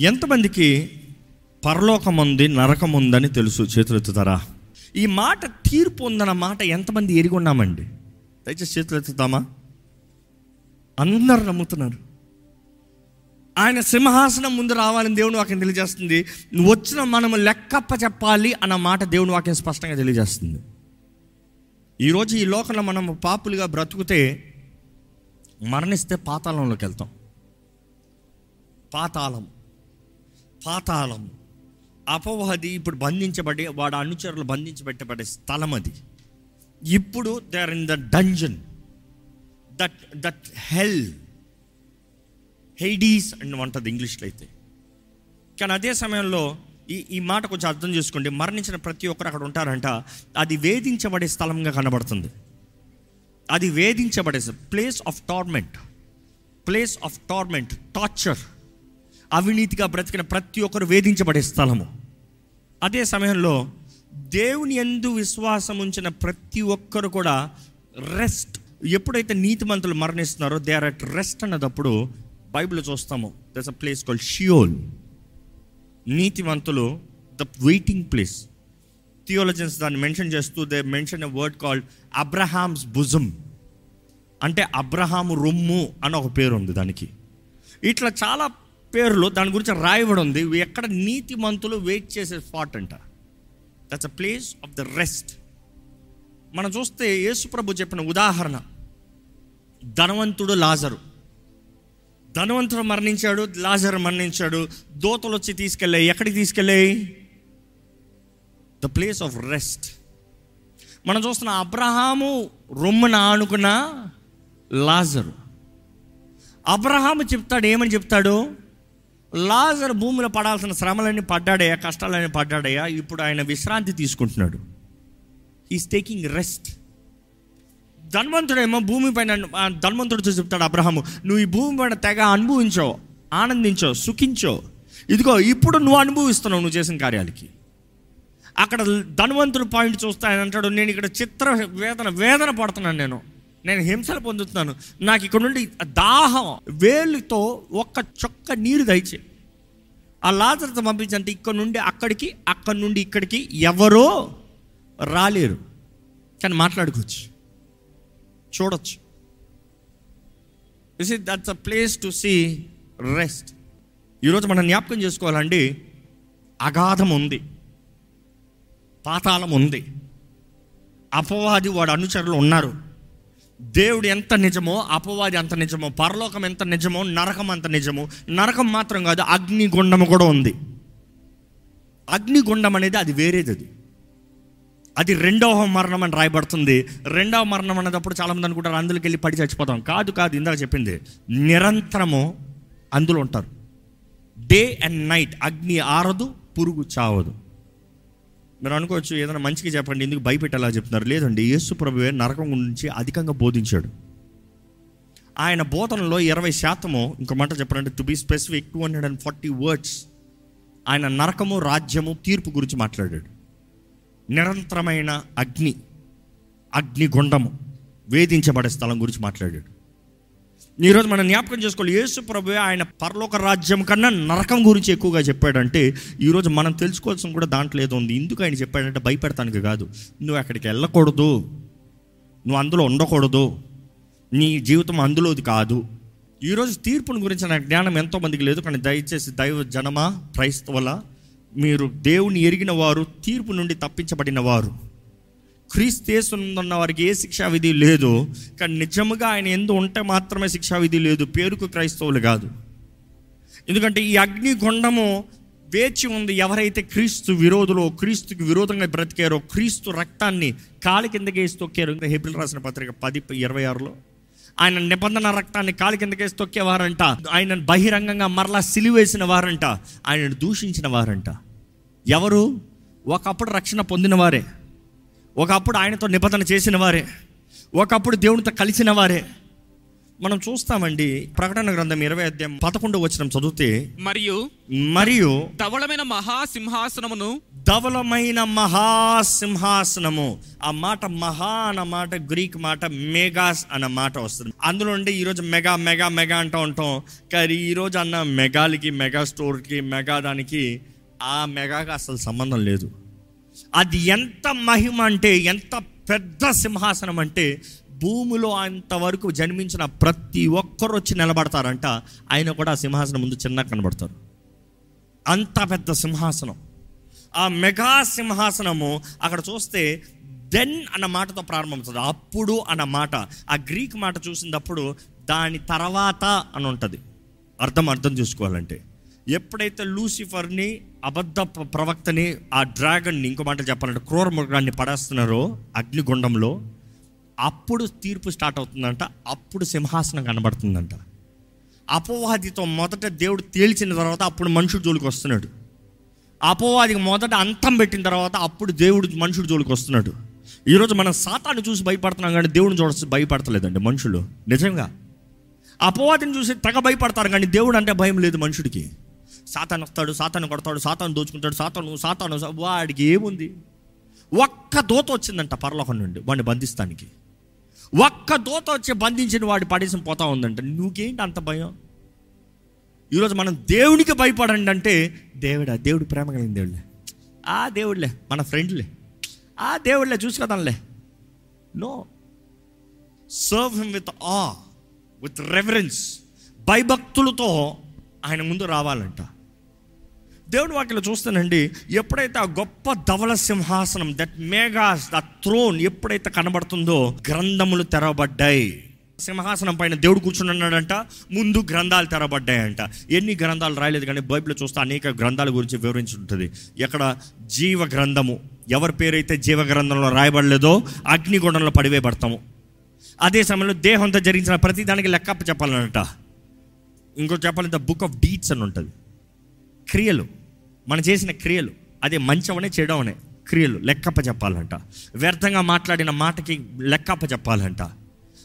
ఎంతమందికి పరలోకం ఉంది నరకం ఉందని తెలుసు చేతులెత్తుతారా ఈ మాట తీర్పు ఉందన్న మాట ఎంతమంది ఎరిగి ఉన్నామండి? దయచేసి చేతులెత్తుతామా అందరు నమ్ముతున్నారు. ఆయన సింహాసనం ముందు రావాలని దేవుని వాక్యం తెలియజేస్తుంది. నువ్వు వచ్చిన మనము లెక్కప్ప చెప్పాలి అన్న మాట దేవుని వాక్యం స్పష్టంగా తెలియజేస్తుంది. ఈరోజు ఈ లోకంలో మనం పాపులుగా బ్రతుకుతే మరణిస్తే పాతాళంలోకి వెళ్తాం. పాతాళం. పాతాళం. అపవాది ఇప్పుడు బంధించబడి వాడు అనుచరులు బంధించబెట్టబడే స్థలం అది. ఇప్పుడు they are in the dungeon that that hell Hades అని ఉంటుంది ఇంగ్లీష్లో అయితే. కానీ అదే సమయంలో ఈ ఈ మాట కొంచెం అర్థం చేసుకోండి. మరణించిన ప్రతి ఒక్కరు అక్కడ ఉంటారంట. అది వేధించబడే స్థలంగా కనబడుతుంది. అది వేధించబడే place of torment place of torment torture అవినీతిగా బ్రతికిన ప్రతి ఒక్కరు వేధించబడే స్థలము. అదే సమయంలో దేవుని ఎందు విశ్వాసం ఉంచిన ప్రతి ఒక్కరు కూడా రెస్ట్. ఎప్పుడైతే నీతిమంతులు మరణిస్తున్నారో దే ఆర్ అట్ రెస్ట్ అన్నదప్పుడు బైబిల్ చూస్తాము. Thus a place call Sheol నీతిమంతులు ద వెయిటింగ్ ప్లేస్ థియోలజన్స్ దాన్ని మెన్షన్ చేస్తూ they mention a word called Abraham's bosom అంటే అబ్రహాము రొమ్ము అని ఒక పేరు ఉంది దానికి. ఇట్లా చాలా పేర్లు దాని గురించి రాయబడి ఉంది. ఎక్కడ నీతి మంతులు వెయిట్ చేసే స్పాట్ అంట. That's a place of the rest మనం చూస్తే యేసుప్రభు చెప్పిన ఉదాహరణ. ధనవంతుడు లాజరు. ధనవంతుడు మరణించాడు లాజర్ మరణించాడు. దోతలు వచ్చి తీసుకెళ్ళాయి ఎక్కడికి తీసుకెళ్ళాయి ద ప్లేస్ ఆఫ్ రెస్ట్ మనం చూస్తున్న అబ్రహాము రొమ్మున ఆనుకున్న లాజరు. అబ్రహాము చెప్తాడు ఏమని చెప్తాడు? లాజర్ భూమిలో పడాల్సిన శ్రమలన్నీ పడ్డాడయ్యా కష్టాలన్నీ పడ్డాడయ్యా. ఇప్పుడు ఆయన విశ్రాంతి తీసుకుంటున్నాడు. ఈస్ టేకింగ్ రెస్ట్ ధన్వంతుడేమో భూమి పైన ధన్వంతుడితో చెప్తాడు అబ్రహాము నువ్వు ఈ భూమి పైన తెగ అనుభవించో ఆనందించో సుఖించో. ఇదిగో ఇప్పుడు నువ్వు అనుభవిస్తున్నావు నువ్వు చేసిన కార్యాలకి. అక్కడ ధనవంతుడు పాయింట్ చూస్తే ఆయన అంటాడు నేను ఇక్కడ చిత్ర వేదన వేదన పడుతున్నాను నేను. నేను హింసలు పొందుతున్నాను. నాకు ఇక్కడ నుండి దాహం. వేలుతో ఒక్క చొక్క నీరు దయచే. ఆ లాజర్తో పంపించంటే ఇక్కడ నుండి అక్కడికి అక్కడి నుండి ఇక్కడికి ఎవరో రాలేరు. కానీ మాట్లాడుకోవచ్చు. చూడొచ్చు. Is that's a place to see rest ఈరోజు మనం జ్ఞాపకం చేసుకోవాలండి అగాధం ఉంది. పాతాళం ఉంది. అపవాది వాడు అనుచరులు ఉన్నారు. దేవుడు ఎంత నిజమో అపవాది అంత నిజమో పరలోకం ఎంత నిజమో నరకం అంత నిజమో నరకం మాత్రం కాదు అగ్నిగుండము కూడా ఉంది. అగ్నిగుండం అనేది అది వేరేది అది. అది రెండవ మరణం అని రాయబడుతుంది. రెండవ మరణం అనేటప్పుడు చాలామంది అనుకుంటారు అందులోకి వెళ్ళి పడి చచ్చిపోతాం. కాదు కాదు ఇందాక చెప్పింది నిరంతరము అందులో ఉంటారు. డే అండ్ నైట్ అగ్ని ఆరదు పురుగు చావదు. మీరు అనుకోవచ్చు ఏదైనా మంచిగా చెప్పండి ఎందుకు భయపెట్టేలా చెప్తున్నారు? లేదండి యేసు ప్రభువే నరకం గురించి అధికంగా బోధించాడు. ఆయన బోధనలో ఇరవై శాతము ఇంకో మాట చెప్పాలంటే to be specific two hundred and forty words ఆయన నరకము రాజ్యము తీర్పు గురించి మాట్లాడాడు. నిరంతరమైన అగ్ని అగ్నిగుండము వేధించబడే స్థలం గురించి మాట్లాడాడు. ఈరోజు మనం జ్ఞాపకం చేసుకోవాలి. యేసు ప్రభు ఆయన పరలోక రాజ్యం కన్నా నరకం గురించి ఎక్కువగా చెప్పాడంటే ఈరోజు మనం తెలుసుకోవాల్సిన కూడా దాంట్లో ఏదో ఉంది. ఎందుకు ఆయన చెప్పాడంటే భయపెడతానికి కాదు. నువ్వు అక్కడికి వెళ్ళకూడదు. నువ్వు అందులో ఉండకూడదు. నీ జీవితం అందులోది కాదు. ఈరోజు తీర్పుని గురించి నాకు జ్ఞానం ఎంతో మందికి లేదు కానీ దయచేసి దైవ జనమా క్రైస్తవుల మీరు దేవుని ఎరిగిన వారు తీర్పు నుండి తప్పించబడిన వారు. క్రీస్తున్న వారికి ఏ శిక్షా విధి లేదు. కానీ నిజముగా ఆయన ఎందు ఉంటే మాత్రమే శిక్షా విధి లేదు. పేరుకు క్రైస్తవులు కాదు. ఎందుకంటే ఈ అగ్నిగుండము వేచి ఉంది. ఎవరైతే క్రీస్తు విరోధులో క్రీస్తుకి విరోధంగా బ్రతికారో క్రీస్తు రక్తాన్ని కాలి కిందకి వేసి తొక్కారు హెబిల్ రాసిన పత్రిక పది ఇరవై ఆరులో ఆయన నిబంధన రక్తాన్ని కాలి కిందకి తొక్కేవారంట. ఆయన బహిరంగంగా మరలా సిలివేసిన వారంట. ఆయనను దూషించిన వారంట. ఎవరు? ఒకప్పుడు రక్షణ పొందిన వారే. ఒకప్పుడు ఆయనతో నిబంధన చేసిన వారే ఒకప్పుడు దేవునితో కలిసిన వారే. మనం చూస్తామండి ప్రకటన గ్రంథం ఇరవై అధ్యాయం పదకొండు వచ్చిన చదివితే మరియు మరియు ధవళమైన మహాసింహాసనమును ధవలమైన మహాసింహాసనము ఆ మాట మహా అన్న మాట గ్రీక్ మాట మెగాస్ అన్న మాట వస్తుంది. అందులో ఉండి ఈరోజు మెగా మెగా మెగా అంటూ ఉంటాం. కానీ ఈరోజు అన్న మెగాలకి మెగా స్టోర్కి మెగా దానికి ఆ మెగాకి అసలు సంబంధం లేదు. అది ఎంత మహిమ అంటే ఎంత పెద్ద సింహాసనం అంటే భూమిలో అంతవరకు జన్మించిన ప్రతి ఒక్కరు వచ్చి నిలబడతారంట. ఆయన కూడా ఆ సింహాసనం ముందు చిన్న కనబడతారు. అంత పెద్ద సింహాసనం. ఆ మెగా సింహాసనము అక్కడ చూస్తే దెన్ అన్న మాటతో ప్రారంభమవుతుంది. అప్పుడు అన్న మాట. ఆ గ్రీక్ మాట చూసినప్పుడు దాని తర్వాత అని ఉంటుంది. అర్థం అర్థం చూసుకోవాలంటే. ఎప్పుడైతే లూసిఫర్ని అబద్ధ ప్ర- ప్రవక్తని ఆ డ్రాగన్ని ఇంకో మాట చెప్పాలంటే క్రూర మృగాన్ని పడేస్తున్నారో అగ్నిగుండంలో అప్పుడు తీర్పు స్టార్ట్ అవుతుందంట అప్పుడు సింహాసనం కనబడుతుందంట. అపవాదితో మొదట దేవుడు తేల్చిన తర్వాత అప్పుడు మనుషుడు జోలికి వస్తున్నాడు. అపవాదికి మొదట అంతం పెట్టిన తర్వాత అప్పుడు దేవుడు మనుషుడు జోలికి వస్తున్నాడు. ఈరోజు మనం సాతాన్ని చూసి భయపడుతున్నాం కానీ దేవుడిని చూడ భయపడతలేదండి మనుషులు. నిజంగా. అపవాదిని చూసి తెగ భయపడతారు కానీ దేవుడు అంటే భయం లేదు మనుషుడికి. సాతాను వస్తాడు సాతాను కొడతాడు సాతాను దోచుకుంటాడు సాతాను సాతాను వాడికి ఏముంది? ఒక్క దోత వచ్చిందంట పరలోకం నుండి వాడిని బంధిస్తానికి. ఒక్క దోత వచ్చి బంధించిన వాడి పడేసి పోతా ఉందంట. నువ్వేంటి అంత భయం? ఈరోజు మనం దేవునికి భయపడండి అంటే దేవుడా దేవుడు ప్రేమ కలిగిన దేవుళ్ళే ఆ దేవుడులే మన ఫ్రెండ్లే. ఆ దేవుడులే చూసుకోదాంలే no serve him with a with reference భయభక్తులతో ఆయన ముందు రావాలంట. దేవుడి వాక్యలో చూస్తానండి ఎప్పుడైతే ఆ గొప్ప ధవల సింహాసనం దట్ మేఘాస్ ద థ్రోన్ ఎప్పుడైతే కనబడుతుందో గ్రంథములు తెరవబడ్డాయి. సింహాసనం పైన దేవుడు కూర్చున్నాడంట ముందు గ్రంథాలు తెరబడ్డాయంట ఎన్ని గ్రంథాలు రాయలేదు కానీ బైబిల్ చూస్తే అనేక గ్రంథాల గురించి వివరించి ఉంటుంది ఎక్కడ జీవ గ్రంథము ఎవరి పేరైతే జీవ గ్రంథంలో రాయబడలేదో అగ్నిగుండంలో పడివేయబడతాము. అదే సమయంలో దేహంతో జరిగించిన ప్రతి దానికి లెక్కప్ప చెప్పాలన్నట ఇంకో చెప్పాలంటే బుక్ ఆఫ్ డీట్స్ అని ఉంటుంది. క్రియలు. మనం చేసిన క్రియలు. అదే మంచమనే చెడవనే అనే క్రియలు. లెక్కప్ప చెప్పాలంట. వ్యర్థంగా మాట్లాడిన మాటకి లెక్కప్ప చెప్పాలంట.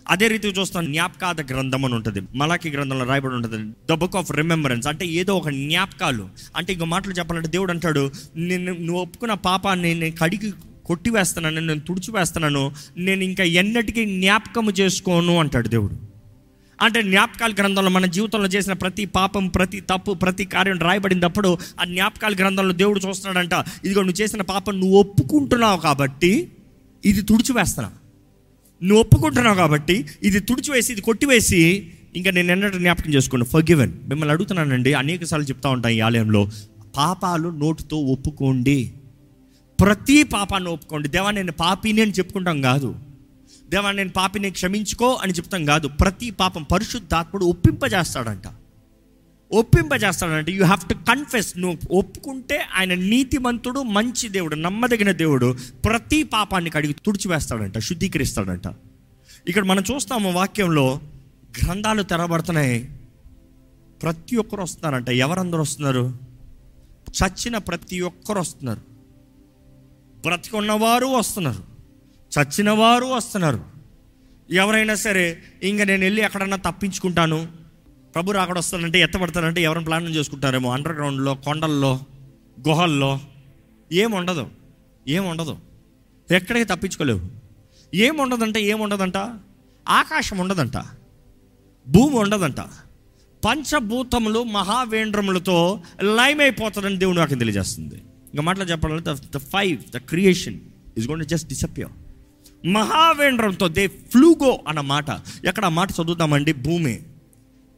అదే రీతిగా చూస్తాం జ్ఞాపకాద గ్రంథం అని ఉంటుంది. మలాకి గ్రంథంలో రాయబడి ఉంటుంది. ద బుక్ ఆఫ్ రిమెంబరెన్స్ అంటే ఏదో ఒక జ్ఞాపకాలు. అంటే ఇంకో మాటలు చెప్పాలంటే దేవుడు అంటాడు నేను నువ్వు ఒప్పుకున్న పాపాన్ని నేను కడిగి కొట్టివేస్తున్నాను నేను తుడిచివేస్తున్నాను. నేను ఇంకా ఎన్నటికీ జ్ఞాపకము చేసుకోను అంటాడు దేవుడు. అంటే జ్ఞాపకాల గ్రంథంలో మన జీవితంలో చేసిన ప్రతి పాపం ప్రతి తప్పు ప్రతి కార్యం రాయబడినప్పుడు ఆ జ్ఞాపకాల గ్రంథంలో దేవుడు చూస్తున్నాడంట ఇదిగో నువ్వు చేసిన పాపం నువ్వు ఒప్పుకుంటున్నావు కాబట్టి ఇది తుడిచివేస్తున్నా నువ్వు ఒప్పుకుంటున్నావు కాబట్టి ఇది తుడిచివేసి ఇది కొట్టివేసి ఇంకా నేను ఎన్నట్టు జ్ఞాపకం చేసుకోండి ఫర్గివెన్ మిమ్మల్ని అడుగుతున్నానండి అనేక సార్లు చెప్తా ఉంటాను ఈ ఆలయంలో పాపాలు నోటితో ఒప్పుకోండి. ప్రతి పాపాన్ని ఒప్పుకోండి. దేవా నేను పాపిని అని చెప్పుకుంటాం కాదు. దేవా నేను పాపిని క్షమించుకో అని చెప్తాం కాదు. ప్రతి పాపం పరిశుద్ధాత్ముడు ఒప్పింపజేస్తాడంట. ఒప్పింపజేస్తాడంట. యూ హ్యావ్ టు కన్ఫెస్ నువ్వు ఒప్పుకుంటే ఆయన నీతిమంతుడు మంచి దేవుడు నమ్మదగిన దేవుడు ప్రతి పాపాన్ని కడిగి తుడిచివేస్తాడంట శుద్ధీకరిస్తాడంట. ఇక్కడ మనం చూస్తాము వాక్యంలో గ్రంథాలు తెరబడుతున్నాయి. ప్రతి ఒక్కరు వస్తున్నారంట. ఎవరందరూ వస్తున్నారు? చచ్చిన ప్రతి ఒక్కరు వస్తున్నారు. బ్రతికున్నవారు వస్తున్నారు. చచ్చిన వారు వస్తున్నారు. ఎవరైనా సరే ఇంకా నేను వెళ్ళి ఎక్కడన్నా తప్పించుకుంటాను. ప్రభు రాకడ వస్తానంటే ఎత్తబడతానంటే ఎవరైనా ప్లాన్ చేసుకుంటారేమో అండర్ గ్రౌండ్లో కొండల్లో గుహల్లో. ఏముండదు. ఏముండదు. ఎక్కడికి తప్పించుకోలేవు. ఏముండదంటే ఏముండదంట? ఆకాశం ఉండదంట. భూమి ఉండదంట. పంచభూతములు మహావేంద్రములతో లైమ్ అయిపోతాడని దేవుడు నాకు తెలియజేస్తుంది. ఇంకా మాటలు చెప్పాలంటే the five the creation is gone just disappear మహావేంద్రంతో they ఫ్లూగో అన్న మాట. ఎక్కడ ఆ మాట చదువుతామండి? భూమి.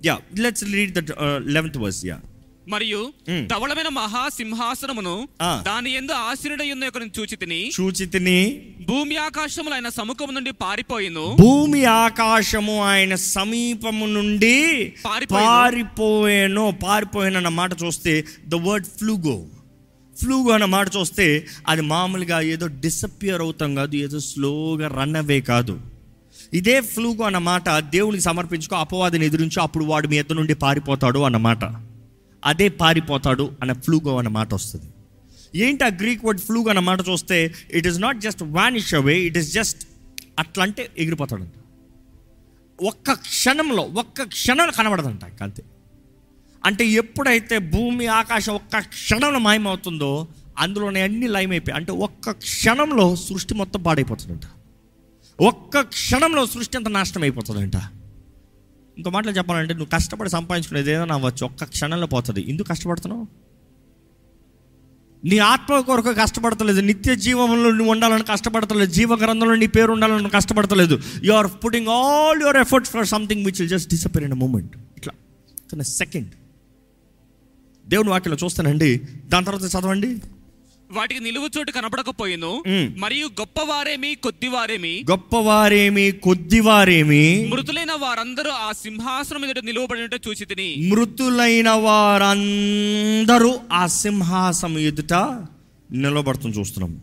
Yeah let's read the eleventh verse yeah. మరియు మ్. ధవళమైన మహాసింహాసనమును. దాని ఎందు ఆశీనుడై ఉన్న ఒకరిని చూచి తిని సూచితిని భూమి ఆకాశములు ఆయన సముఖము నుండి పారిపోయిను. భూమి ఆకాశము ఆయన సమీపము నుండి. పారిపోయాను. పారిపోయాను అన్న మాట చూస్తే ద వర్డ్ ఫ్లూగో ఫ్లూగా అన్న మాట చూస్తే అది మామూలుగా ఏదో డిసప్పియర్ అవుతాం కాదు ఏదో స్లోగా రన్ అవే కాదు. ఇదే ఫ్లూగు అన్న మాట దేవునికి సమర్పించుకో అపవాదిని ఎదురించి అప్పుడు వాడు మీ ఎద్దు నుండి పారిపోతాడు అన్నమాట అదే పారిపోతాడు అన్న ఫ్లూగో అన్న మాట వస్తుంది. ఏంటి ఆ గ్రీక్ వర్డ్ ఫ్లూగ్ అన్న మాట చూస్తే it is not just vanish away it is just అట్లా అంటే ఎగిరిపోతాడంట. ఒక్క క్షణంలో ఒక్క క్షణంలో కనబడదంట అంతే. అంటే ఎప్పుడైతే భూమి ఆకాశం ఒక్క క్షణంలో మాయమవుతుందో అందులోనే అన్ని లయం అయిపోయి అంటే ఒక్క క్షణంలో సృష్టి మొత్తం పాడైపోతుందంట. ఒక్క క్షణంలో సృష్టి అంత నాశనం అయిపోతుందంట ఇంకో మాటలు చెప్పాలంటే నువ్వు కష్టపడి సంపాదించుకునేది ఏదైనా అవ్వచ్చు. ఒక్క క్షణంలో పోతుంది. ఎందుకు కష్టపడుతున్నావు? నీ ఆత్మ కొరకు కష్టపడతలేదు. నిత్య జీవంలో నువ్వు ఉండాలని కష్టపడతలేదు. జీవ గ్రంథంలో నీ పేరు ఉండాలని కష్టపడతలేదు. You are putting all your efforts for something which will just disappear in moment ఇట్లా. సెకండ్ దేవుని వాక్యలో చూస్తానండి. దాని తర్వాత చదవండి. వాటికి నిలువు చోటు కనపడకపోయిను. మరియు గొప్పవారేమి కొద్దివారేమి? గొప్పవారేమి కొద్దివారేమి? మృతులైన వారందరూ ఆ సింహాసనం ఎదుట నిలువబడినట్టు చూసి తిని. మృతులైన వారందరూ ఆ సింహాసం ఎదుట నిలబడుతుంది చూస్తున్నాం.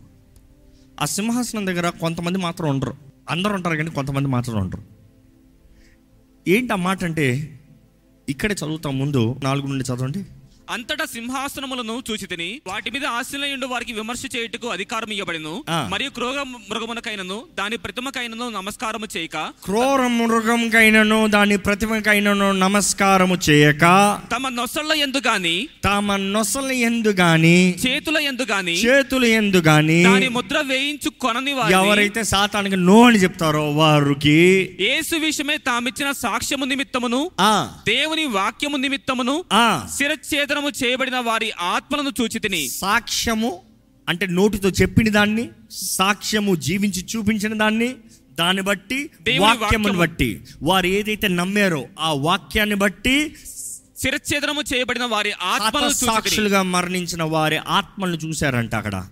ఆ సింహాసనం దగ్గర కొంతమంది మాత్రం ఉండరు. అందరూ ఉంటారు కానీ కొంతమంది మాత్రం ఉండరు. ఏంటి ఆ మాట అంటే ఇక్కడే చదువుతాం ముందు నాలుగు నుండి చదవండి. అంతటా సింహాసనములను చూసి తిని వాటి మీద ఆశలయుండు వారికి విమర్శ చేయుటకు అధికారం ఇవ్వబడిను. మరియు క్రోగ మృగమునకైనను దాని ప్రతిమకైనను నమస్కారము చేయక. క్రూర మృగంకైనను దాని ప్రతిమకైనను నమస్కారము చేయక. తమ నొసళ్ళ ఎందు గాని తమ నొసలు ఎందు గాని చేతుల ఎందు గాని చేతులు ఎందు గాని దాని ముద్ర వేయించు కొనని ఎవరైతే సాతానికి నో అని చెప్తారో వారికి యేసు విషయమే తామిచ్చిన సాక్ష్యము నిమిత్తమును ఆ. దేవుని వాక్యము నిమిత్తమును ఆ. శిరచ్ఛేదనము చేయబడిన వారి ఆత్మలను చూచి తిని సాక్ష్యము అంటే నోటితో చెప్పిన దాన్ని సాక్ష్యము జీవించి చూపించిన దాన్ని దాన్ని బట్టి వాక్యమును వాక్యము. బట్టి వారు ఏదైతే నమ్మారో ఆ వాక్యాన్ని బట్టి శిరచ్ఛేదనము చేయబడిన వారి తిని సాక్షులుగా మరణించిన వారి ఆత్మలను చూశారంట అక్కడ.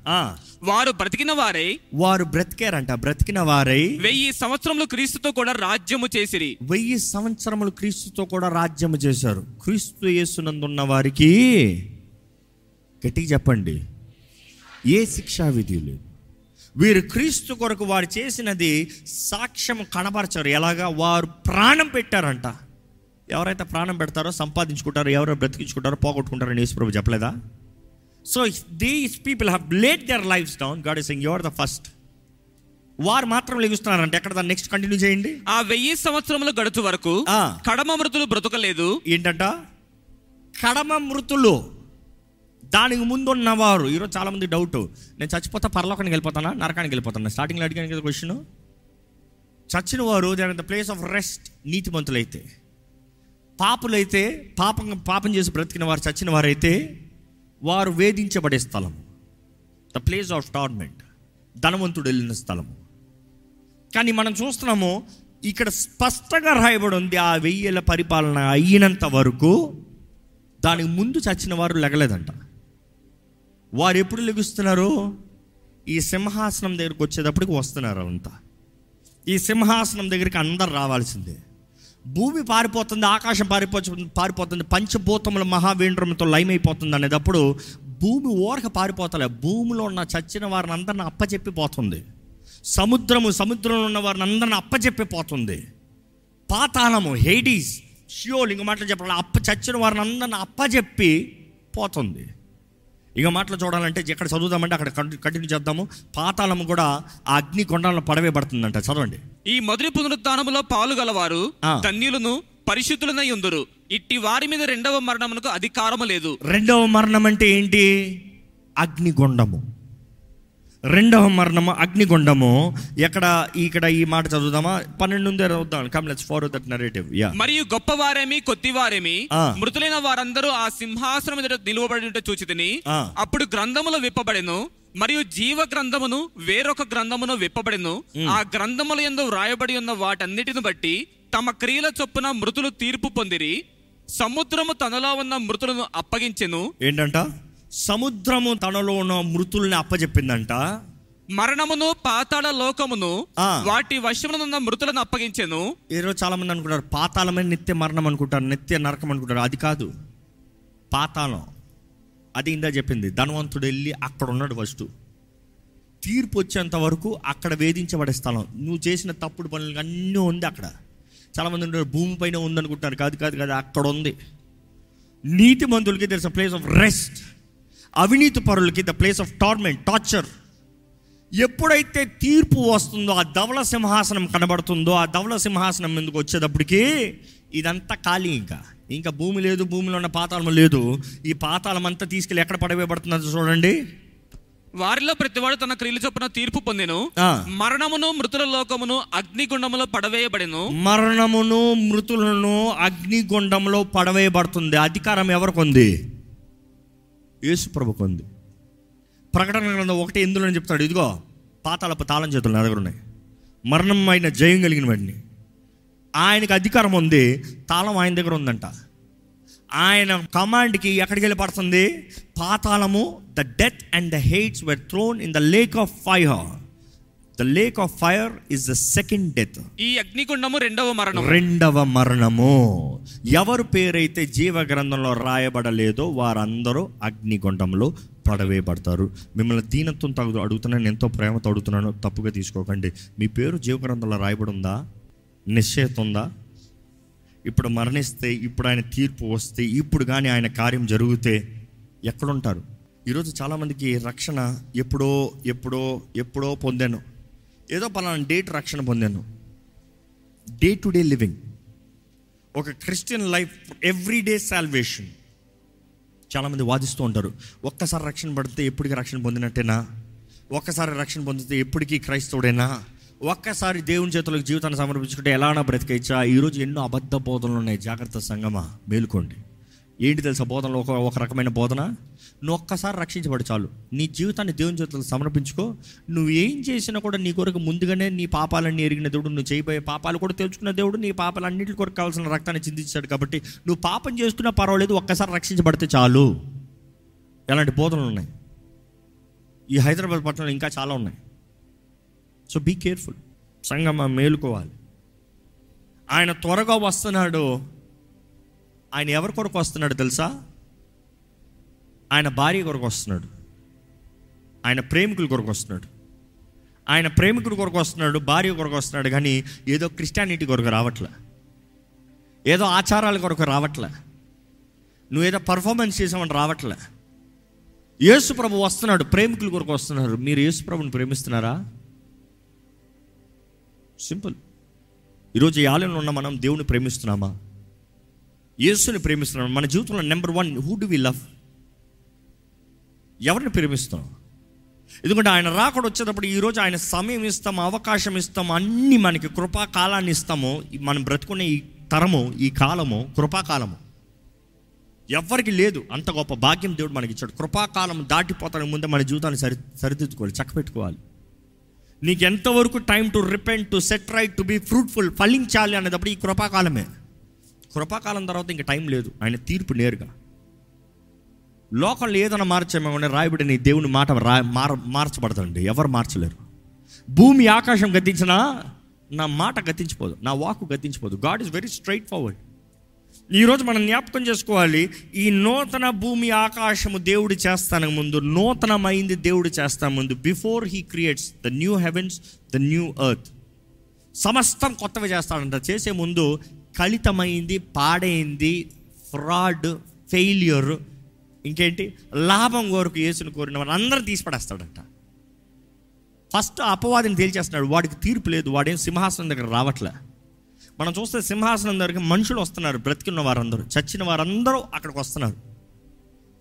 వారు బ్రతికిన వారే వారు బ్రతికారంట. బ్రతికిన వారై వెయ్యి సంవత్సరములు క్రీస్తుతో కూడా రాజ్యము చేసిరి. వెయ్యి సంవత్సరములు క్రీస్తుతో కూడా రాజ్యము చేశారు. క్రీస్తు యేసునందున్న వారికి గట్టిగా చెప్పండి. ఏ శిక్షా విధి లేదు. వీరు క్రీస్తు కొరకు వారు చేసినది సాక్ష్యం కనబరచారు. ఎలాగా? వారు ప్రాణం పెట్టారంట. ఎవరైతే ప్రాణం పెడతారో సంపాదించుకుంటారో ఎవరో బ్రతికించుకుంటారో పోగొట్టుకుంటారని యేసుప్రభు చెప్పలేదా? So these people have laid their life down God is your the first వారు మాత్రం లెగుస్తున్నారంటే ఎక్కడ దాన్ని నెక్స్ట్ కంటిన్యూ చేయండి? ఆ వెయ్యి సంవత్సరములు గడుచు వరకు. కడమ మృతులు బ్రతుకలేదు. ఏంటంట? కడమ మృతులు. దానికి ముందు ఉన్నవారు ఈరోజు చాలా మంది డౌట్ నేను చచ్చిపోతా పరలోకానికి వెళ్ళిపోతానా నరకానికి వెళ్ళిపోతానా? స్టార్టింగ్లో అడిగాను కదా క్వశ్చన్. చచ్చిన వారు they the place of rest నీతిమంతులైతే. పాపులైతే పాపం పాపం చేసి బ్రతికిన వారు చచ్చిన వారైతే వారు వేధించబడే స్థలం. ద ప్లేస్ ఆఫ్ టార్మెంట్ ధనవంతుడు వెళ్ళిన స్థలము. కానీ మనం చూస్తున్నాము ఇక్కడ స్పష్టంగా రాయబడి ఉంది ఆ వెయ్యేల పరిపాలన అయినంత వరకు దానికి ముందు చచ్చిన వారు లెగలేదంట. వారు ఎప్పుడు లెగుస్తున్నారు? ఈ సింహాసనం దగ్గరికి వచ్చేటప్పటికి వస్తున్నారు అంతా. ఈ సింహాసనం దగ్గరికి అందరు రావాల్సిందే. భూమి పారిపోతుంది ఆకాశం పారిపో పారిపోతుంది పంచభూతముల మహావేంద్రంతో లయమైపోతుంది అనేటప్పుడు భూమి ఓరక పారిపోతలే. భూమిలో ఉన్న చచ్చిన వారిని అందరిని అప్పచెప్పిపోతుంది సముద్రము సముద్రంలో ఉన్న వారిని అందరిని అప్పచెప్పిపోతుంది పాతాళము హెయిడీస్ షియోల్ ఇంక మాటలు చెప్పాలి అప్ప చచ్చిన వారిని అందరిని అప్పచెప్పి పోతుంది ఇక మాటలు చూడాలంటే ఎక్కడ చదువుదామంటే అక్కడ కంటిన్యూ చేద్దాము. పాతాళము కూడా ఆ అగ్ని కొండలను పడవేయబడుతుందంట. చదవండి. ఈ మొదటి పునరుత్నములో పాలు గలవారు ఆ. ధన్యులను పరిశుద్ధులనై ఉందురు. ఇట్టి వారి మీద రెండవ మరణమునకు అధికారము లేదు. రెండవ మరణం అంటే ఏంటి? అగ్నిగుండము రెండవ మరణము అగ్నిగుండము. ఎక్కడ ఇక్కడ ఈ మాట చదువుదామా? పన్నెండు నుండి చదువుదాం come let's follow that narrative yeah మరియు గొప్పవారేమి కొద్దివారేమి. మృతులైన వారందరూ ఆ సింహాసనం ఎదుట నిలువబడి చూచితిని ఆ. అప్పుడు గ్రంథములు విప్పబడెను మరియు జీవ గ్రంథమును వేరొక గ్రంథమును విప్పబడెను. ఆ గ్రంథముల యందు వ్రాయబడి ఉన్న వాటన్నిటిని బట్టి తమ క్రియల చొప్పున మృతులు తీర్పు పొందిరి. సముద్రము తనలో ఉన్న మృతులను అప్పగించెను. ఏంటంట? సముద్రము తనలో ఉన్న మృతుల్ని అప్పచెప్పిందంట మరణమును పాతాళ లోకమును. వాటి వశమునున్న మృతులను అప్పగించెను. ఈరోజు చాలా మంది అనుకుంటారు పాతాళమే నిత్య మరణం అనుకుంటారు నిత్య నరకం అనుకుంటారు. అది కాదు. పాతాళం. అది ఇందా చెప్పింది ధనవంతుడు వెళ్ళి అక్కడ ఉన్నాడు ఫస్ట్ తీర్పు వచ్చేంత వరకు అక్కడ వేధించబడే స్థలం. నువ్వు చేసిన తప్పుడు పనులు అన్నీ ఉంది అక్కడ. చాలామంది ఉంటారు భూమి పైన ఉందనుకుంటారు. కాదు కాదు కాదు అక్కడ ఉంది. నీతి మంతులకి there's a place of rest అవినీతి పరులకి the place of torment torture ఎప్పుడైతే తీర్పు వస్తుందో ఆ ధవల సింహాసనం కనబడుతుందో ఆ ధవల సింహాసనం ఎందుకు వచ్చేటప్పటికి ఇదంతా ఖాళీ ఇంకా. ఇంకా భూమి లేదు భూమిలో ఉన్న పాతాళం లేదు. ఈ పాతాళం అంతా తీసుకెళ్ళి ఎక్కడ పడవేయబడుతుందో చూడండి. వారిలో ప్రతివాడు తన క్రియలు చొప్పున తీర్పు పొందెను. మరణమును మృతుల లోకమును అగ్నిగుండములో పడవేయబడెను. మరణమును మృతులను అగ్నిగుండంలో పడవేయబడుతుంది. అధికారం ఎవరికి ఉంది? యేసు ప్రభుకు ఉంది ప్రకటన గ్రంథం ఒకటి ఎందులో చెప్తాడు ఇదిగో పాతాళపు తాళం చేతులు నా దగ్గర ఉన్నాయి. మరణం అయిన జయం కలిగిన వాడిని. ఆయనకి అధికారం ఉంది తాళం ఆయన దగ్గర ఉందంట. ఆయన కమాండ్కి ఎక్కడికి వెళ్ళి పడుతుంది పాతాళము the death and the Hades were thrown in the lake of fire the lake of fire is the second death ఈ అగ్నిగుండము రెండవ మరణం. రెండవ మరణము. ఎవరు పేరైతే జీవ గ్రంథంలో రాయబడలేదో వారందరూ అగ్నిగుండంలో పడవేయబడతారు. మిమ్మల్ని దీనత్వం తగు అడుగుతున్నాను ఎంతో ప్రేమతో అడుగుతున్నాను తప్పుగా తీసుకోకండి. మీ పేరు జీవ గ్రంథంలో రాయబడి ఉందా నిశ్చయిత ఉందా? ఇప్పుడు మరణిస్తే ఇప్పుడు ఆయన తీర్పు వస్తే ఇప్పుడు కానీ ఆయన కార్యం జరిగితే ఎక్కడుంటారు? ఈరోజు చాలామందికి రక్షణ ఎప్పుడో ఎప్పుడో ఎప్పుడో పొందాను. ఏదో పలానా డేట్ రక్షణ పొందాను. డే టు డే లివింగ్ ఒక Christian life every day salvation చాలామంది వాదిస్తూ ఉంటారు ఒక్కసారి రక్షణ పడితే ఎప్పటికీ రక్షణ పొందినట్టేనా? ఒక్కసారి రక్షణ పొందితే ఎప్పటికీ క్రైస్తవుడేనా? ఒక్కసారి దేవుని చేతులకు జీవితాన్ని సమర్పించుకుంటే ఎలానా బ్రతికేచ్చా ఈరోజు ఎన్నో అబద్ధ బోధనలు ఉన్నాయి. జాగ్రత్త సంగమా మేలుకోండి. ఏంటి తెలుసా బోధనలో ఒక ఒక రకమైన బోధన? నువ్వు ఒక్కసారి రక్షించబడి చాలు. నీ జీవితాన్ని దేవుని చేతులు సమర్పించుకో. నువ్వు ఏం చేసినా కూడా నీ కొరకు ముందుగానే నీ పాపాలన్నీ ఎరిగిన దేవుడు నువ్వు చేయబోయే పాపాలు కూడా తెలుసుకున్న దేవుడు నీ పాపాలన్నింటి కొరకు కావాల్సిన రక్తాన్ని చిందించాడు కాబట్టి నువ్వు పాపం చేసుకున్నా పర్వాలేదు ఒక్కసారి రక్షించబడితే చాలు. ఎలాంటి బోధనలు ఉన్నాయి? ఈ హైదరాబాద్ పట్టణంలో ఇంకా చాలా ఉన్నాయి. సో బీ కేర్ఫుల్ సంగమ మేలుకోవాలి. ఆయన త్వరగా వస్తున్నాడు. ఆయన ఎవరి కొరకు వస్తున్నాడు తెలుసా? ఆయన భార్య కొరకు వస్తున్నాడు. ఆయన ప్రేమికుల కొరకు వస్తున్నాడు. ఆయన ప్రేమికుడి కొరకు వస్తున్నాడు భార్య కొరకు వస్తున్నాడు కానీ ఏదో క్రిస్టియానిటీ కొరకు రావట్లే? ఏదో ఆచారాల కొరకు రావట్లే? నువ్వేదో పర్ఫార్మెన్స్ చేసామని రావట్లే? యేసు ప్రభు వస్తున్నాడు ప్రేమికుల కొరకు వస్తున్నారు. మీరు యేసు ప్రభుని ప్రేమిస్తున్నారా? సింపుల్. ఈరోజు ఈ ఆలయంలో ఉన్న మనం దేవుని ప్రేమిస్తున్నామా? యేసుని ప్రేమిస్తున్నాం మన జీవితంలో number one who do we love ఎవరిని ప్రేమిస్తున్నాం ఎందుకంటే ఆయన రాకడ వచ్చేటప్పుడు ఈరోజు ఆయన సమయం ఇస్తాము అవకాశం ఇస్తాము అన్ని మనకి కృపాకాలాన్ని ఇస్తాము. మనం బ్రతుకునే ఈ తరము ఈ కాలము కృపాకాలము ఎవరికి లేదు అంత గొప్ప భాగ్యం దేవుడు మనకి ఇచ్చాడు. కృపాకాలం దాటిపోతానికి ముందే మన జీవితాన్ని సరి సరిదిద్దుకోవాలి చక్కపెట్టుకోవాలి. నీకు ఎంతవరకు time to repent to set right to be fruitful ఫలించాలి అనేటప్పుడు ఈ కృపాకాలమే కృపాకాలం తర్వాత ఇంకా టైం లేదు. ఆయన తీర్పు నేరుగా. లోకంలో ఏదైనా మార్చేమో రాయబడి నీ దేవుని మాట రా మార మార్చబడతాడండి. ఎవరు మార్చలేరు. భూమి ఆకాశం గతించినా నా మాట గతించిపోదు నా వాకు గతించిపోదు. God is very straightforward ఈరోజు మనం జ్ఞాపకం చేసుకోవాలి ఈ నూతన భూమి ఆకాశము దేవుడు చేస్తానికి ముందు నూతనమైంది దేవుడు చేస్తా ముందు before he creates the new heavens the new earth సమస్తం కొత్తవి చేస్తాడంట. చేసే ముందు కలితమైంది పాడైంది ఫ్రాడ్ ఫెయిల్యూర్ ఇంకేంటి? లాభం కోరుకు యేసును కోరిన వారు అందరూ తీసిపడేస్తాడంట. ఫస్ట్ అపవాదిని తేల్చేస్తున్నాడు. వాడికి తీర్పు లేదు. వాడేం సింహాసనం దగ్గర రావట్లే. మనం చూస్తే సింహాసనం దగ్గరికి మనుషులు వస్తున్నారు. బ్రతికిన వారందరూ చచ్చిన వారందరూ అక్కడికి వస్తున్నారు.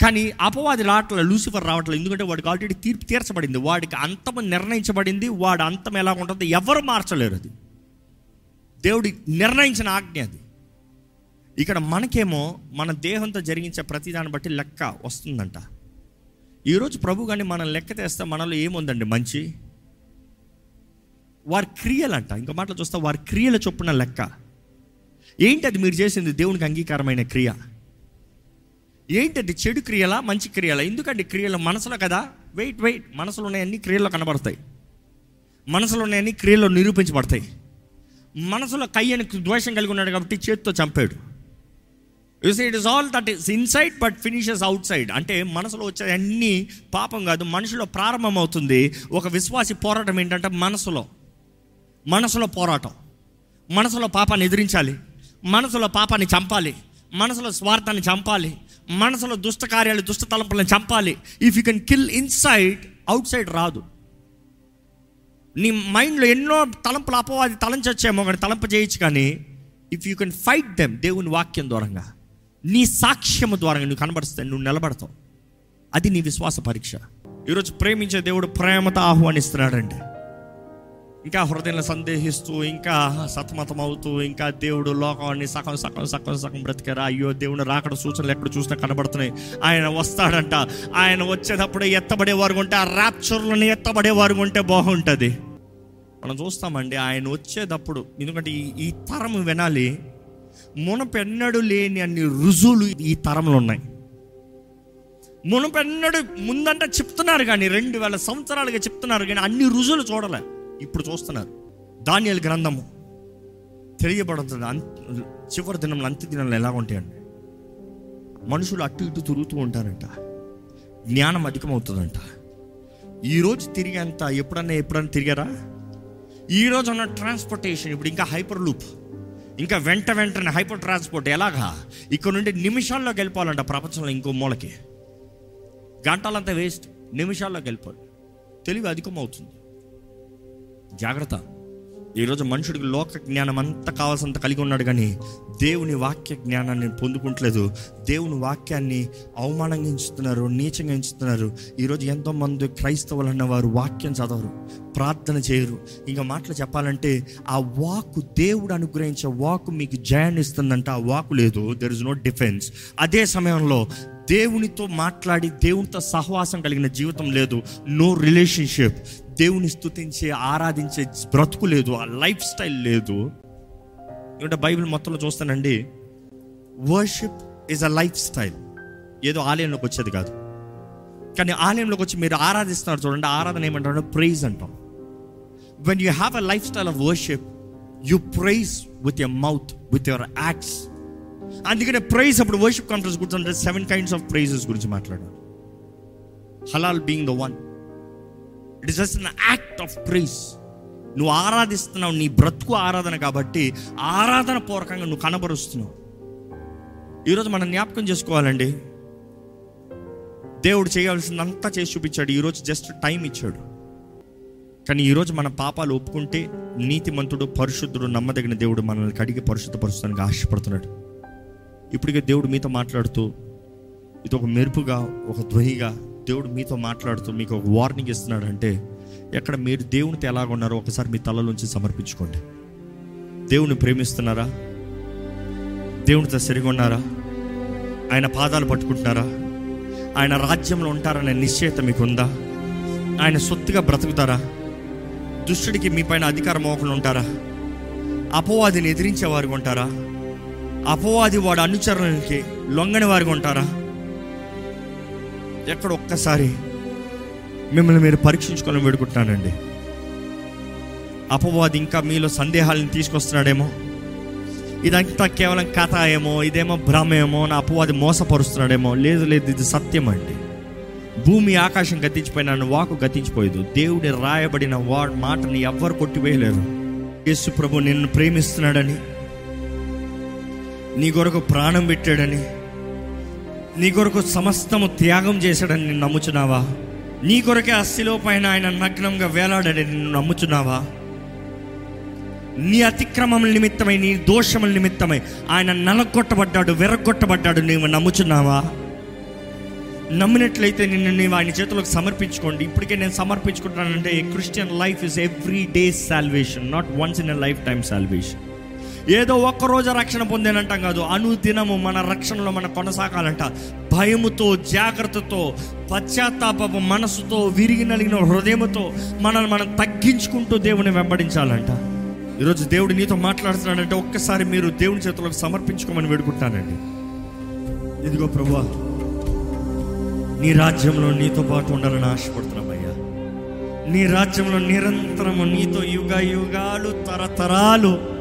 కానీ అపవాది రావట్లే లూసిఫర్ రావట్లేదు ఎందుకంటే వాడికి ఆల్రెడీ తీర్పు తీర్చబడింది. వాడికి అంతం నిర్ణయించబడింది. వాడు అంతం ఎలా ఉంటుందో ఎవరు మార్చలేరు అది. దేవుడి నిర్ణయించిన ఆజ్ఞ అది. ఇక్కడ మనకేమో మన దేహంతో జరిగించే ప్రతిదాన్ని బట్టి లెక్క వస్తుందంట. ఈరోజు ప్రభు కానీ మనం లెక్క తెస్తే మనలో ఏముందండి మంచి? వారి క్రియలంట. ఇంకో మాటలు చూస్తే వారి క్రియల చొప్పున లెక్క. ఏంటి అది మీరు చేసింది దేవునికి అంగీకారమైన క్రియ? ఏంటది చెడు క్రియలా మంచి క్రియలా? ఎందుకంటే క్రియలు మనసులో కదా? Wait wait. మనసులో ఉన్నాయన్నీ క్రియల్లో కనబడతాయి. మనసులో ఉన్నాయన్నీ క్రియల్లో నిరూపించబడతాయి. మనసులో కయ్యని ద్వేషం కలిగి ఉన్నాడు కాబట్టి చేతితో చంపాడు. Use it is all that is inside but finishes outside అంటే మనసులో వచ్చే అన్ని పాపం కాదు మనుషులో ప్రారంభం అవుతుంది. ఒక విశ్వాసి పోరాటం ఏంటంటే మనసులో మనసులో పోరాటం. మనసులో పాపాన్ని ఎదిరించాలి మనసులో పాపాన్ని చంపాలి మనసులో స్వార్థాన్ని చంపాలి మనసులో దుష్ట కార్యాలు దుష్ట తలంపులను చంపాలి. If you can kill inside outside రాదు. నీ మైండ్లో ఎన్నో తలంపులు అపవాది తలంచొచ్చేమో కానీ తలంపు చేయొచ్చు కానీ if you can fight them దేవుని వాక్యం దూరంగా నీ సాక్ష్యము ద్వారా నువ్వు కనబడిస్తే నువ్వు నిలబడతావు. అది నీ విశ్వాస పరీక్ష. ఈరోజు ప్రేమించే దేవుడు ప్రేమతో ఆహ్వానిస్తున్నాడండి. ఇంకా హృదయంలో సందేహిస్తూ ఇంకా సతమతం అవుతూ ఇంకా దేవుడు లోకాన్ని సగం సగం సగం సగం బ్రతికారా? అయ్యో దేవుని రాకడ సూచనలు ఎక్కడ చూసినా కనబడుతున్నాయి. ఆయన వస్తాడంట. ఆయన వచ్చేటప్పుడు ఎత్తబడేవారు ఉంటే ఆ ర్యాప్చర్లను ఎత్తబడేవారు ఉంటే బాగుంటుంది. మనం చూస్తామండి ఆయన వచ్చేటప్పుడు ఎందుకంటే ఈ ఈ తరం వినాలి మునపెన్నడు లేని అన్ని రుజువులు ఈ తరంలో ఉన్నాయి. మునపెన్నడు ముందంట చెప్తున్నారు కానీ రెండు వేల సంవత్సరాలుగా చెప్తున్నారు కానీ అన్ని రుజువులు చూడలే. ఇప్పుడు చూస్తున్నారు. ధాన్యాల గ్రంథము. తెలియబడుతుంది. అంత చివరి దినంలో అంత్య దినంలో ఎలా ఉంటాయండి మనుషులు అటు ఇటు తిరుగుతూ ఉంటారంట. జ్ఞానం అధికమవుతుందంట. ఈరోజు తిరిగేంత ఎప్పుడన్నా ఎప్పుడన్నా తిరిగారా? ఈరోజు ఉన్న ట్రాన్స్పోర్టేషన్ ఇప్పుడు ఇంకా హైపర్ లూప్ ఇంకా వెంట వెంటనే హైపర్ ట్రాన్స్పోర్ట్ ఎలాగా? ఇక్కడ నుండి నిమిషాల్లోకి వెళ్ళిపోవాలంట ప్రపంచంలో ఇంకో మూలకి. గంటలంతా వేస్ట్. నిమిషాల్లోకి వెళ్ళిపోవాలి. తెలివి అధికమవుతుంది. జాగ్రత్త. ఈరోజు మనుషుడికి లోక జ్ఞానం అంతా కావాల్సినంత కలిగి ఉన్నాడు కానీ దేవుని వాక్య జ్ఞానాన్ని పొందుకుంటలేదు. దేవుని వాక్యాన్ని అవమానంగా ఎంచుతున్నారు నీచంగా ఎంచుతున్నారు. ఈరోజు ఎంతోమంది క్రైస్తవులు అన్న వారు వాక్యం చదవరు ప్రార్థన చేయరు. ఇంకా మాటలు చెప్పాలంటే ఆ వాక్ దేవుడు అనుగ్రహించే వాక్ మీకు జయాన్ని ఇస్తుందంటే. ఆ వాక్ లేదు దెర్ ఇస్ నో డిఫెన్స్ అదే సమయంలో దేవునితో మాట్లాడి దేవునితో సహవాసం కలిగిన జీవితం లేదు. నో రిలేషన్షిప్ దేవుని స్థుతించే ఆరాధించే బ్రతుకు లేదు ఆ లైఫ్ స్టైల్ లేదు. ఏమంటే బైబిల్ మొత్తంలో చూస్తానండి worship is a lifestyle. ఏదో ఆలయంలోకి వచ్చేది కాదు. కానీ ఆలయంలోకి వచ్చి మీరు ఆరాధిస్తున్నారు చూడండి ఆరాధన ఏమంటారు ప్రైజ్ అంటాం. When you have a lifestyle of worship you praise with your mouth with your acts అందుకనే ప్రైజ్ అప్పుడు వర్షిప్ కాన్ఫరెన్స్ గురించి సెవెన్ కైండ్స్ ఆఫ్ ప్రైజెస్ గురించి మాట్లాడారు. హలాల్ being the one it is just an act of praise నువ్వు ఆరాధిస్తున్నావు నీ బ్రతుకు ఆరాధన కాబట్టి ఆరాధన పూర్వకంగా నువ్వు కనబరుస్తున్నావు. ఈరోజు మనం జ్ఞాపకం చేసుకోవాలండి. దేవుడు చేయాల్సిందంతా చేసి చూపించాడు. ఈరోజు జస్ట్ టైం ఇచ్చాడు. కానీ ఈరోజు మన పాపాలు ఒప్పుకుంటే నీతిమంతుడు పరిశుద్ధుడు నమ్మదగిన దేవుడు మనల్ని కడిగి పరిశుద్ధపరుస్తానికి ఆశపడుతున్నాడు. ఇప్పటికే దేవుడు మీతో మాట్లాడుతూ ఇది ఒక మెరుపుగా ఒక ధ్వనిగా దేవుడు మీతో మాట్లాడుతూ మీకు ఒక వార్నింగ్ ఇస్తున్నాడు అంటే ఎక్కడ మీరు దేవునితో ఎలాగున్నారో ఒకసారి మీ తలలోంచి సమర్పించుకోండి. దేవుని ప్రేమిస్తున్నారా? దేవునితో సరిగా ఉన్నారా? ఆయన పాదాలు పట్టుకుంటున్నారా? ఆయన రాజ్యంలో ఉంటారనే నిశ్చయత మీకుందా ఆయన సొత్తుగా బ్రతుకుతారా? దుష్టుడికి మీ పైన అధికారం మోకలు ఉంటారా? అపవాదిని ఎదిరించే వారికి ఉంటారా? అపవాది వాడు అనుచరులకి లొంగని వారికి ఉంటారా? ఎక్కడ ఒక్కసారి మిమ్మల్ని మీరు పరీక్షించుకోవాలని వేడుకుంటున్నానండి. అపవాది ఇంకా మీలో సందేహాలను తీసుకొస్తున్నాడేమో. ఇదంతా కేవలం కథ ఏమో ఇదేమో భ్రమ ఏమో నా అపవాది మోసపరుస్తున్నాడేమో. లేదు లేదు ఇది సత్యం అండి. భూమి ఆకాశం గతించిపోయిన నన్ను వాకు గతించిపోయేదు. దేవుడి రాయబడిన వా మాటని ఎవ్వరు కొట్టివేయలేరు. యేసు ప్రభు నిన్ను ప్రేమిస్తున్నాడని నీ కొరకు ప్రాణం పెట్టాడని నీ కొరకు సమస్తము త్యాగం చేశాడని నేను నమ్ముచున్నావా? నీ కొరకే అస్థిలో పైన ఆయన నగ్నంగా వేలాడని నిన్ను నమ్ముచున్నావా? నీ అతిక్రమముల నిమిత్తమై నీ దోషముల నిమిత్తమై ఆయన నలగొట్టబడ్డాడు వెరగొట్టబడ్డాడు నీవు నమ్ముచున్నావా? నమ్మినట్లయితే నిన్ను నీవు ఆయన చేతులకు సమర్పించుకోండి. ఇప్పటికే నేను సమర్పించుకుంటున్నానంటే Christian life is every day salvation not once in a lifetime salvation ఏదో ఒక్క రోజు రక్షణ పొందేనంటాం కాదు. అనుదినము మన రక్షణలో మనం కొనసాగాలంట. భయముతో జాగ్రత్తతో పశ్చాత్తాపపు మనసుతో విరిగి నలిగిన హృదయముతో మనల్ని మనం తగ్గించుకుంటూ దేవుని వెంబడించాలంట. ఈరోజు దేవుడు నీతో మాట్లాడుతున్నాడంటే ఒక్కసారి మీరు దేవుని చేతులకు సమర్పించుకోమని వేడుకుంటానండి ఇదిగో ప్రభా నీ రాజ్యంలో నీతో పాటు ఉండాలని ఆశపడుతున్నామయ్యా నీ రాజ్యంలో నిరంతరము నీతో యుగ యుగాలు తరతరాలు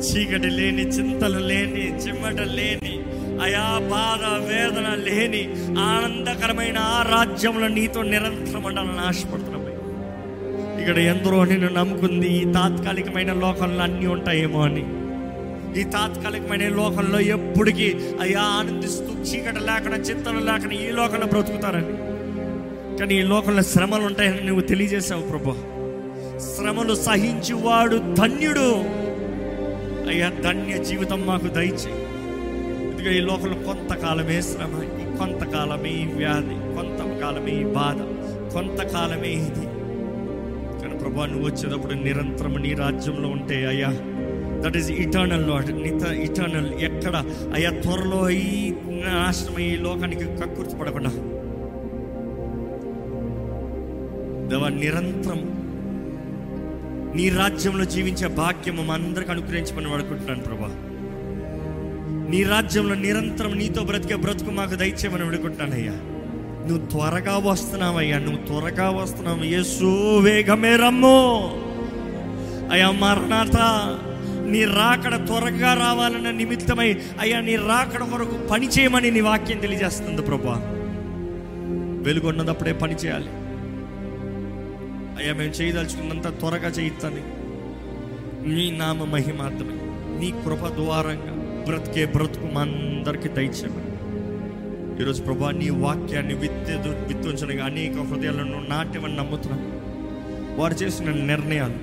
చీకటి లేని చింతలు లేని చిమ్మట లేని అయా బాధ వేదన లేని ఆనందకరమైన ఆ రాజ్యంలో నీతో నిరంతరం ఉండాలని ఆశపడుతున్నామయ్యా. ఇక్కడ ఎందరో నిన్ను నమ్ముకుంది ఈ తాత్కాలికమైన లోకంలో అన్నీ ఉంటాయేమో అని. ఈ తాత్కాలికమైన లోకంలో ఎప్పటికీ అయ్యా ఆనందిస్తూ చీకటి లేకుండా చింతలు లేకుండా ఈ లోకంలో బ్రతుకుతారని. కానీ ఈ లోకంలో శ్రమలు ఉంటాయని నువ్వు తెలియజేశావు ప్రభా. శ్రమలు సహించువాడు ధన్యుడు. అయ్యా ధన్య జీవితం మాకు దయచే ఇదిగో ఈ లోకంలో కొంతకాలమే శ్రమ ఈ కొంతకాలమే ఈ వ్యాధి కొంతకాలమే ఈ బాధ కొంతకాలమే ఇది. కానీ ప్రభా నువ్వు వచ్చేటప్పుడు నిరంతరం నీ రాజ్యంలో ఉంటే అయ్యా దట్ ఈస్ ఇటర్నల్ లాడ్ నిత ఇటర్నల్ ఎక్కడ? అయ్యా త్వరలో ఈ నాశనం ఈ లోకానికి కక్కుర్చి పడకుండా. దేవా నిరంతరం నీ రాజ్యంలో జీవించే భాగ్యం మా అందరికి అనుగ్రహించమని వాడుకుంటున్నాను ప్రభా. నీ రాజ్యంలో నిరంతరం నీతో బ్రతికే బ్రతుకు మాకు దయచేయమని అయ్యా. నువ్వు త్వరగా వస్తున్నావయ్యా నువ్వు త్వరగా వస్తున్నావు. యేసు వేగమే రమ్ము. అయ్యా మరణాత నీ రాకడ త్వరగా రావాలన్న నిమిత్తమై అయ్యా నీ రాకడ కొరకు పని చేయమని నీ వాక్యం తెలియజేస్తుంది ప్రభా. వెలుగున్నదప్పుడే పని చేయాలి. అయ్యా మేము చేయదలుచుకున్నంత త్వరగా చేయిస్తాను నీ నామ మహిమార్థమే. నీ కృప ద్వారంగా బ్రతికే బ్రతుకు మా అందరికీ దయచేమని ఈరోజు ప్రభా నీ వాక్యాన్ని విత్తు విత్తుంచడానికి అనేక హృదయాలను నాట్యమని నమ్ముతున్నాను. వారు చేసిన నిర్ణయాలు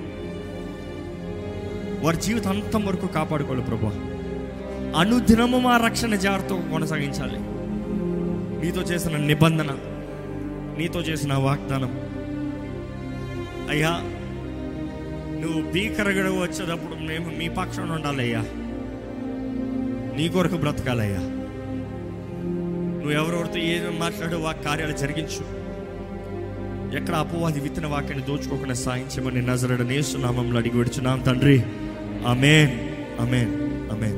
వారి జీవితం అంతం వరకు కాపాడుకోవాలి ప్రభా. అనుదినము మా రక్షణ జాగ్రత్తగా కొనసాగించాలి. నీతో చేసిన నిబంధన నీతో చేసిన వాగ్దానం అయ్యా నువ్వు భీకరగడ వచ్చేటప్పుడు మేము మీ పక్షాన ఉండాలయ్యా. నీ కొరకు బ్రతకాలయ్యా. నువ్వు ఎవరెవరితో ఏదో మాట్లాడో వా కార్యాలు జరిగించు. ఎక్కడ అపవాది విత్తన వాక్యాన్ని దోచుకోకుండా సాయించమని నజరడ నేస్తున్నామంలో అడిగి విడుచున్నాం తండ్రి. అమేన్ అమేన్ అమేన్